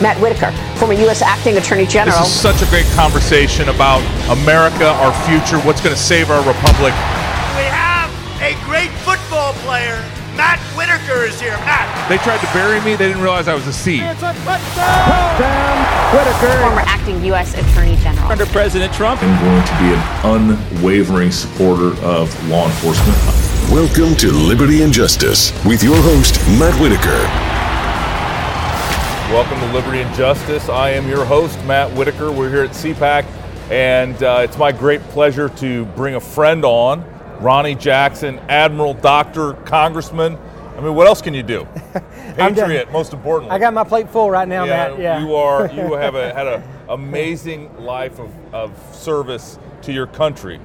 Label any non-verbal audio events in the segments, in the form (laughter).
Matt Whitaker, former U.S. Acting Attorney General. This is such a great conversation about America, our future, what's going to save our republic. We have a great football player. Matt Whitaker is here. Matt. They tried to bury me. They didn't realize I was a seed. Damn, Whitaker, former acting U.S. Attorney General. Under President Trump. I'm going to be an unwavering supporter of law enforcement. Welcome to Liberty and Justice with your host, Matt Whitaker. Welcome to Liberty and Justice. I am your host, Matt Whitaker. We're here at CPAC, and uh, it's my great pleasure to bring a friend on, Ronny Jackson, Admiral, Doctor, Congressman. I mean, what else can you do? (laughs) Patriot, most importantly. I got my plate full right now, yeah, Matt. Yeah. You are. You (laughs) have a, had an amazing life of, of service to your country.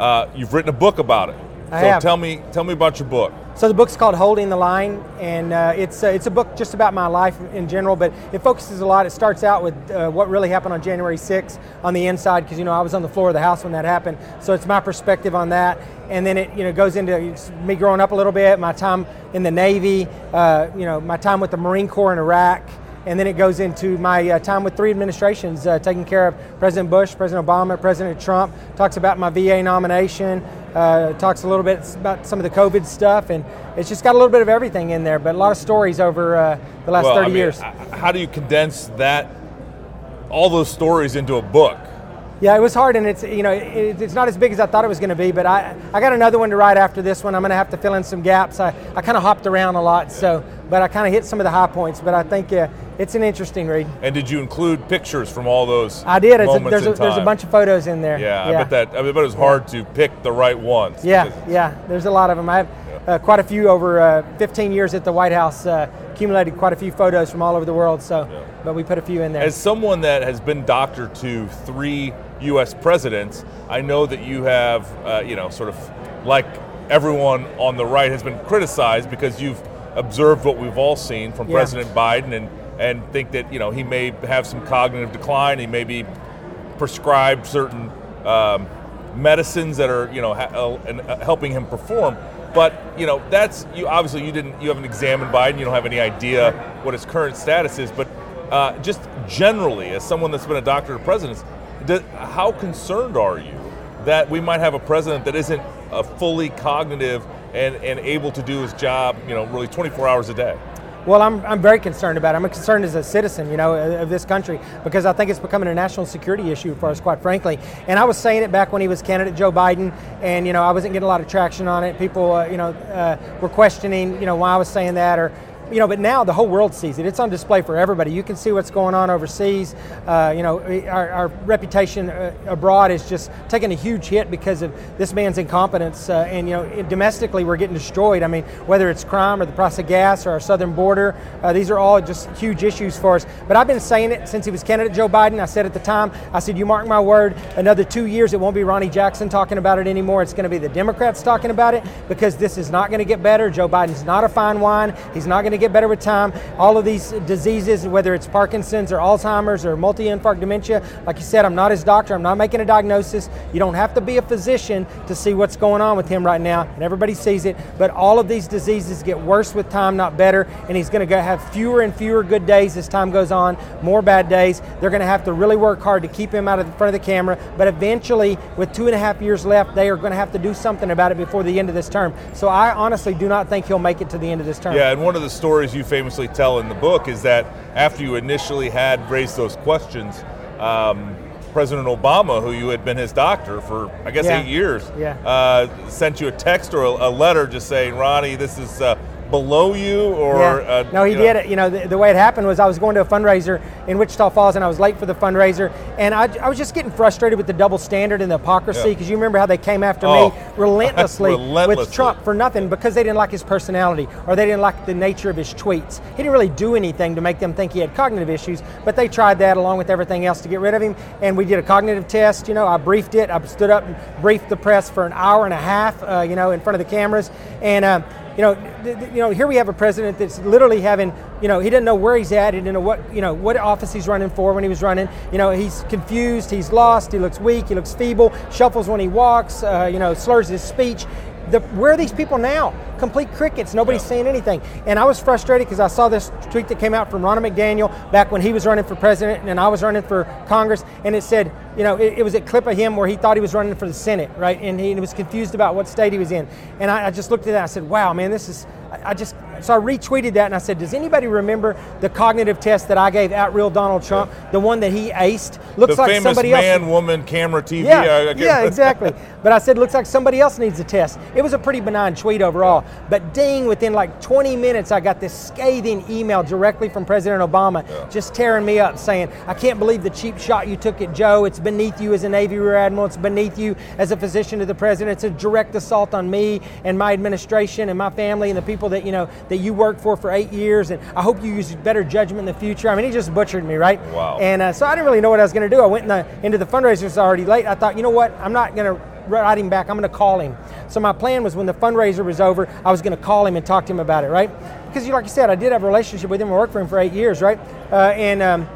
Uh, you've written a book about it. I so have. tell me, tell me about your book. So the book's called Holding the Line, and uh, it's uh, it's a book just about my life in general, but it focuses a lot. It starts out with uh, what really happened on January 6th on the inside, because you know I was on the floor of the house when that happened. So it's my perspective on that, and then it you know goes into me growing up a little bit, my time in the Navy, uh, you know my time with the Marine Corps in Iraq. And then it goes into my uh, time with three administrations, uh, taking care of President Bush, President Obama, President Trump. Talks about my VA nomination. Uh, talks a little bit about some of the COVID stuff, and it's just got a little bit of everything in there. But a lot of stories over uh, the last well, 30 I mean, years. How do you condense that, all those stories into a book? Yeah, it was hard, and it's you know it, it's not as big as I thought it was going to be. But I I got another one to write after this one. I'm going to have to fill in some gaps. I, I kind of hopped around a lot, so but I kind of hit some of the high points. But I think uh, it's an interesting read. And did you include pictures from all those? I did. A, there's a, there's a bunch of photos in there. Yeah, I bet that. I bet it was hard to pick the right ones. Yeah, yeah. There's a lot of them. I have uh, quite a few over uh, 15 years at the White House. Uh, accumulated quite a few photos from all over the world. So, but we put a few in there. As someone that has been doctor to three U.S. presidents, I know that you have, uh, you know, sort of like everyone on the right has been criticized because you've observed what we've all seen from Yeah. President Biden and and think that you know he may have some cognitive decline. He may be prescribed certain um, medicines that are you know ha- uh, uh, helping him perform. But you know that's you obviously you didn't you haven't examined Biden. You don't have any idea what his current status is. But uh, just generally, as someone that's been a doctor to presidents, how concerned are you that we might have a president that isn't fully cognitive and, and able to do his job, you know, really 24 hours a day? Well, I'm, I'm very concerned about it. I'm concerned as a citizen, you know, of this country because I think it's becoming a national security issue for us, quite frankly. And I was saying it back when he was candidate Joe Biden, and you know, I wasn't getting a lot of traction on it. People, uh, you know, uh, were questioning, you know, why I was saying that or. You know, but now the whole world sees it. It's on display for everybody. You can see what's going on overseas. Uh, you know, our, our reputation uh, abroad is just taking a huge hit because of this man's incompetence. Uh, and you know, domestically, we're getting destroyed. I mean, whether it's crime or the price of gas or our southern border, uh, these are all just huge issues for us. But I've been saying it since he was candidate Joe Biden. I said at the time, I said, you mark my word, another two years, it won't be Ronny Jackson talking about it anymore. It's going to be the Democrats talking about it because this is not going to get better. Joe Biden's not a fine wine. He's not going to get better with time. All of these diseases, whether it's Parkinson's or Alzheimer's or multi-infarct dementia, like you said, I'm not his doctor. I'm not making a diagnosis. You don't have to be a physician to see what's going on with him right now, and everybody sees it. But all of these diseases get worse with time, not better. And he's going to have fewer and fewer good days as time goes on, more bad days. They're going to have to really work hard to keep him out of the front of the camera. But eventually, with two and a half years left, they are going to have to do something about it before the end of this term. So I honestly do not think he'll make it to the end of this term. Yeah, and one of the stories you famously tell in the book is that after you initially had raised those questions, um, President Obama, who you had been his doctor for, I guess, Yeah. eight years, Yeah. uh, sent you a text or a, a letter just saying, Ronny, this is uh, below you, or Yeah. uh, no, he you know- did it. You know, the, the way it happened was I was going to a fundraiser in Wichita Falls, and I was late for the fundraiser, and I, I was just getting frustrated with the double standard and the hypocrisy Yeah. because you remember how they came after Oh. me (laughs) relentlessly, Relentlessly. with Trump for nothing because they didn't like his personality or they didn't like the nature of his tweets. He didn't really do anything to make them think he had cognitive issues, but they tried that along with everything else to get rid of him. And we did a cognitive test. You know, I briefed it. I stood up and briefed the press for an hour and a half. Uh, you know, in front of the cameras, and. Uh, you know, you know, here we have a president that's literally having, you know, he didn't know where he's at, he didn't know what, you know, what office he's running for when he was running. You know, he's confused, he's lost, he looks weak, he looks feeble, shuffles when he walks, uh, you know, slurs his speech. The, where are these people now? Complete crickets. Nobody's Yeah. saying anything. And I was frustrated because I saw this tweet that came out from Ronna McDaniel back when he was running for president and I was running for Congress, and it said, you know, it, it was a clip of him where he thought he was running for the Senate, right? And he was confused about what state he was in. And I, I just looked at that. And I said, wow, man, this is. I I just so I retweeted that and I said, does anybody remember the cognitive test that I gave at real Donald Trump, the one that he aced? Looks the like famous somebody man, else. woman, camera, TV. Yeah, I- I can't- yeah, exactly. (laughs) But I said, looks like somebody else needs a test. It was a pretty benign tweet overall. But ding, within like 20 minutes, I got this scathing email directly from President Obama, just tearing me up, saying, I can't believe the cheap shot you took at Joe. It's beneath you as a Navy Rear Admiral. It's beneath you as a physician to the president. It's a direct assault on me and my administration and my family and the people that you know that you worked for for eight years. And I hope you use better judgment in the future. I mean, he just butchered me, right? Wow. And uh, so I didn't really know what I was going to do. I went in the, into the fundraiser. It's already late. I thought, you know what? I'm not going to write him back. I'm going to call him. So my plan was when the fundraiser was over, I was going to call him and talk to him about it, right? Because, like you said, I did have a relationship with him. I worked for him for eight years, right? Uh, and um,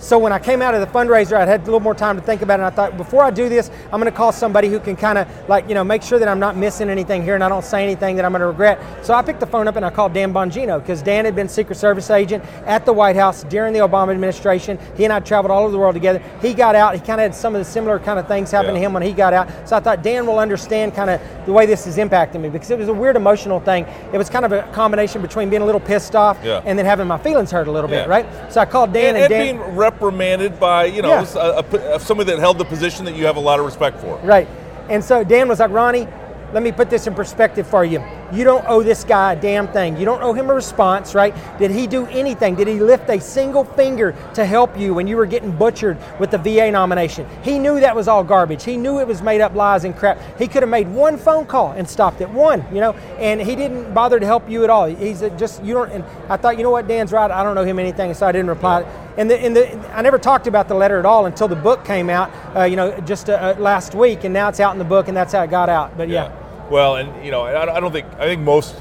so when I came out of the fundraiser, I had a little more time to think about it. And I thought, before I do this, I'm going to call somebody who can kind of like, you know, make sure that I'm not missing anything here and I don't say anything that I'm going to regret. So I picked the phone up and I called Dan Bongino because Dan had been Secret Service agent at the White House during the Obama administration. He and I traveled all over the world together. He got out. He kind of had some of the similar kind of things happen to him when he got out. So I thought Dan will understand kind of the way this is impacting me because it was a weird emotional thing. It was kind of a combination between being a little pissed off Yeah. and then having my feelings hurt a little Yeah. bit, right? So I called Dan and, and Dan. Reprimanded by you know Yeah. a, a, somebody that held the position that you have a lot of respect for. Right. And so Dan was like, Ronny, let me put this in perspective for you. You don't owe this guy a damn thing. You don't owe him a response, right? Did he do anything? Did he lift a single finger to help you when you were getting butchered with the VA nomination? He knew that was all garbage. He knew it was made up lies and crap. He could have made one phone call and stopped it, one, you know, and he didn't bother to help you at all. He's just, you don't, and I thought, you know what, Dan's right. I don't know him anything, so I didn't reply. And the, and the, I never talked about the letter at all until the book came out, uh, you know, just uh, uh, last week, and now it's out in the book, and that's how it got out. But yeah. Well, and you know, I, I don't think I think most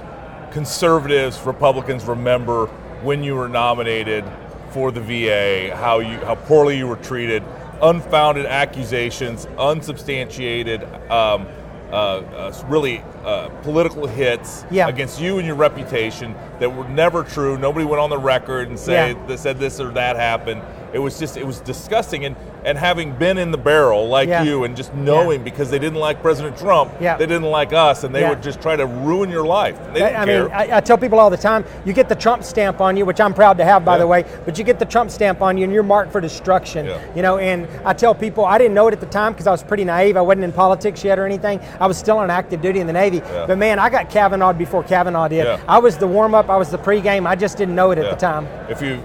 conservatives, Republicans remember when you were nominated for the VA, how you how poorly you were treated, unfounded accusations, unsubstantiated, um, uh, uh, really uh, political hits Yeah. against you and your reputation that were never true. Nobody went on the record and say Yeah. said this or that happened. It was just it was disgusting, and and having been in the barrel like Yeah. you, and just knowing because they didn't like President Trump, Yeah. they didn't like us, and they Yeah. would just try to ruin your life. They I mean, I, I tell people all the time, you get the Trump stamp on you, which I'm proud to have, by Yeah. the way. But you get the Trump stamp on you, and you're marked for destruction. Yeah. You know, and I tell people, I didn't know it at the time because I was pretty naive. I wasn't in politics yet or anything. I was still on active duty in the Navy. Yeah. But man, I got Kavanaugh before Kavanaugh did. Yeah. I was the warm up. I was the pregame. I just didn't know it at Yeah. the time. If you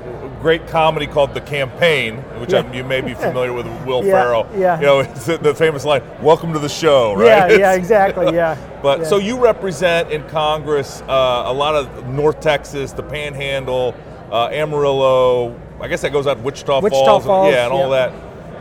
great comedy called The Campaign, which Yeah. You may be (laughs) familiar with Will Yeah, Ferrell. yeah. You know, it's the famous line, "Welcome to the show," right? Yeah, yeah, exactly. Yeah. (laughs) But Yeah. so you represent in Congress uh, a lot of North Texas, the Panhandle, uh, Amarillo. I guess that goes out Wichita, Wichita Falls, and- Falls, yeah, and all that.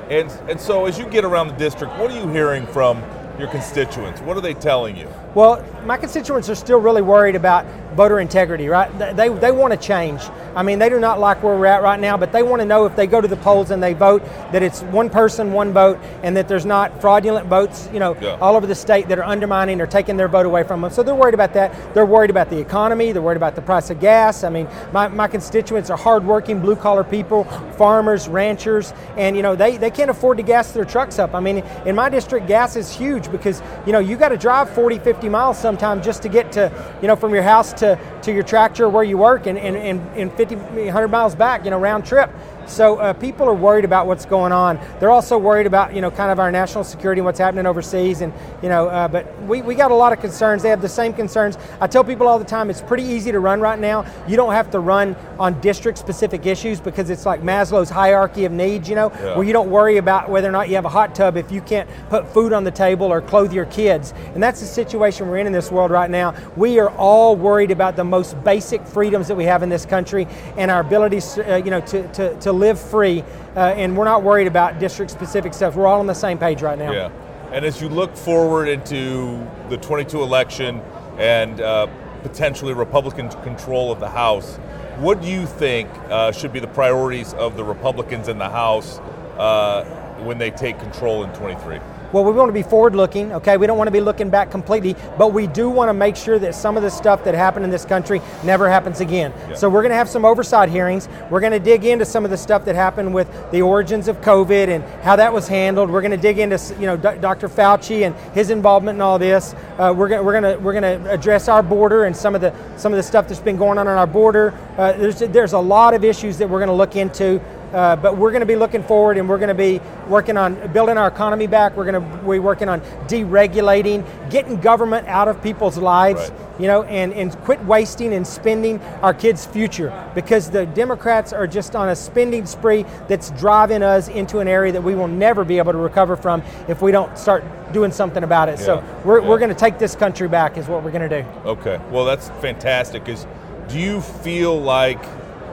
And and so as you get around the district, what are you hearing from your constituents? What are they telling you? Well, my constituents are still really worried about voter integrity, right? They, they, they want to change. I mean, they do not like where we're at right now, but they want to know if they go to the polls and they vote that it's one person, one vote, and that there's not fraudulent votes, you know, Yeah. all over the state that are undermining or taking their vote away from them. So they're worried about that. They're worried about the economy. They're worried about the price of gas. I mean, my, my constituents are hardworking, blue collar people, farmers, ranchers, and, you know, they, they can't afford to gas their trucks up. I mean, in my district, gas is huge because, you know, you got to drive 40, 50 miles sometimes just to get to, you know, from your house to, to your tractor where you work and, and, and, and 50, 100 miles back, you know, round trip. So uh, people are worried about what's going on. They're also worried about, you know, kind of our national security and what's happening overseas. And, you know, uh, but we, we got a lot of concerns. They have the same concerns. I tell people all the time, it's pretty easy to run right now. You don't have to run on district specific issues because it's like Maslow's hierarchy of needs, you know, Yeah. where you don't worry about whether or not you have a hot tub if you can't put food on the table or clothe your kids. And that's the situation we're in in this world right now. We are all worried about the most basic freedoms that we have in this country and our ability, uh, you know, to, to, to live free. Uh, and we're not worried about district specific stuff. We're all on the same page right now. Yeah. And as you look forward into the 22 election and uh, potentially Republican control of the House, what do you think uh, should be the priorities of the Republicans in the House uh, when they take control in 23? Well, we want to be forward looking, okay? We don't want to be looking back completely, but we do want to make sure that some of the stuff that happened in this country never happens again. Yeah. So we're going to have some oversight hearings. We're going to dig into some of the stuff that happened with the origins of COVID and how that was handled. We're going to dig into, you know, Dr. Fauci and his involvement in all this. Uh, we're going we're going to we're going to address our border and some of the some of the stuff that's been going on on our border. Uh, there's there's a lot of issues that we're going to look into. Uh, but we're going to be looking forward and we're going to be working on building our economy back. We're going to be working on deregulating, getting government out of people's lives, Right. you know, and, and quit wasting and spending our kids' future because the Democrats are just on a spending spree that's driving us into an area that we will never be able to recover from if we don't start doing something about it. So we're, Yeah. we're going to take this country back, is what we're going to do. Okay, well that's fantastic. Because do you feel like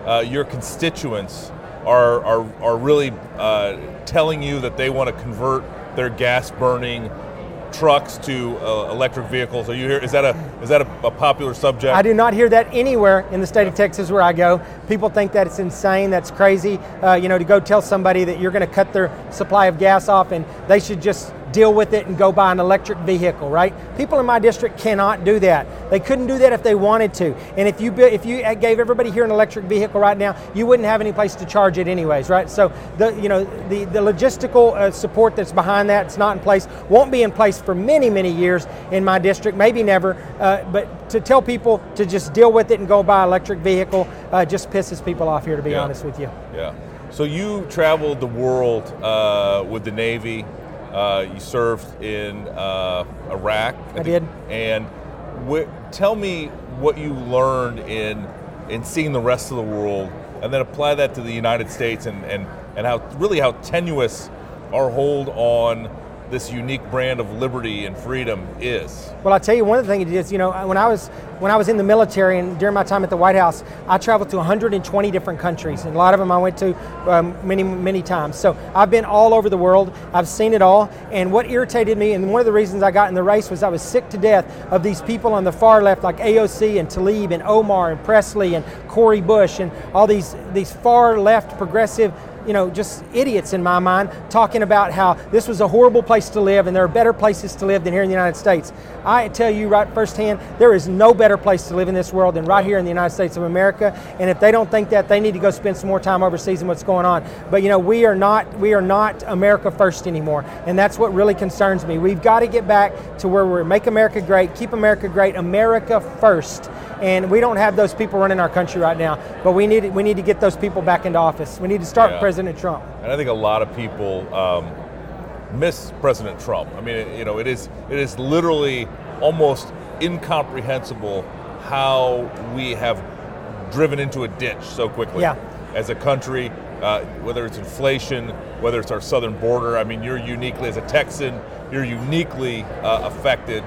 uh, your constituents are are, are really uh, telling you that they want to convert their gas burning trucks to uh, electric vehicles? Are you here? Is that a is that a, a popular subject? I do not hear that anywhere in the state of Texas where I go. People think that it's insane, that's crazy, uh, you know, to go tell somebody that you're going to cut their supply of gas off and they should just deal with it and go buy an electric vehicle, right? People in my district cannot do that. They couldn't do that if they wanted to. And if you if you gave everybody here an electric vehicle right now, you wouldn't have any place to charge it anyways, right? So the you know the the logistical uh, support that's behind that it's not in place, won't be in place for many many years in my district, maybe never. Uh, but to tell people to just deal with it and go buy an electric vehicle uh, just pisses people off here, to be Yeah. honest with you. Yeah. So you traveled the world uh, with the Navy. Uh, you served in uh, Iraq. I did. And wh- tell me what you learned in in seeing the rest of the world, and then apply that to the United States, and and and how really how tenuous our hold on this unique brand of liberty and freedom is. Well, I'll tell you, one things is, you know, when I was when I was in the military and during my time at the White House, I traveled to 120 different countries, and a lot of them I went to um, many many times. So I've been all over the world. I've seen it all. And what irritated me, and one of the reasons I got in the race was I was sick to death of these people on the far left, like AOC and Tlaib and Omar and Presley and Cory Bush and all these these far left progressive you know, just idiots in my mind, talking about how this was a horrible place to live and there are better places to live than here in the United States. I tell you right firsthand, there is no better place to live in this world than right here in the United States of America. And if they don't think that, they need to go spend some more time overseas and what's going on. But you know, we are not we are not America first anymore, and that's what really concerns me. We've got to get back to where we're make America great, keep America great, America first. And we don't have those people running our country right now, but we need we need to get those people back into office. We need to start Yeah. with President Trump. And I think a lot of people um, miss President Trump. I mean, it, you know, it is it is literally almost incomprehensible how we have driven into a ditch so quickly Yeah. as a country. Uh, whether it's inflation, whether it's our southern border. I mean, you're uniquely as a Texan, you're uniquely uh, affected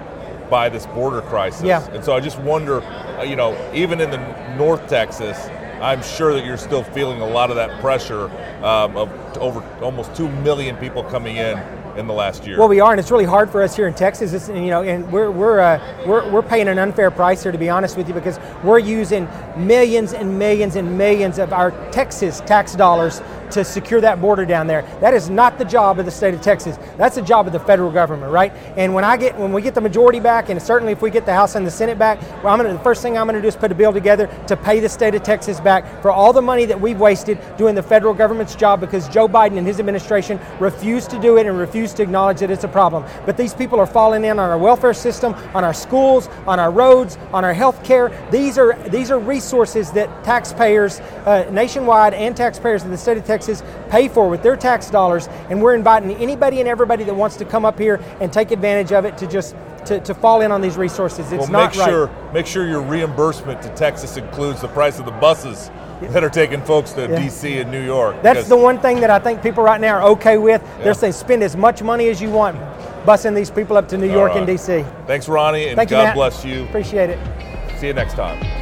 by this border crisis. Yeah. And so I just wonder, uh, you know, even in the North Texas, I'm sure that you're still feeling a lot of that pressure um, of over almost two million people coming in in the last year. Well, we are, and it's really hard for us here in Texas. It's, you know, and we're we're, uh, we're we're paying an unfair price here, to be honest with you, because we're using millions and millions and millions of our Texas tax dollars to secure that border down there. That is not the job of the state of Texas. That's the job of the federal government, right? And when I get when we get the majority back, and certainly if we get the House and the Senate back, well, I'm gonna the first thing I'm gonna do is put a bill together to pay the state of Texas back for all the money that we've wasted doing the federal government's job because Joe Biden and his administration refused to do it and refused to acknowledge that it's a problem. But these people are falling in on our welfare system, on our schools, on our roads, on our health care. These are these are resources that taxpayers uh, nationwide and taxpayers in the state of Texas pay for with their tax dollars, and we're inviting anybody and everybody that wants to come up here and take advantage of it to just to, to fall in on these resources. It's well, not make right. sure make sure your reimbursement to Texas includes the price of the buses that are taking folks to Yeah. D.C. and New York. That's the one thing that I think people right now are okay with. Yeah. They're saying spend as much money as you want, busing these people up to New York and. D.C. Thanks, Ronny, and Thank God Matt. bless you. Appreciate it. See you next time.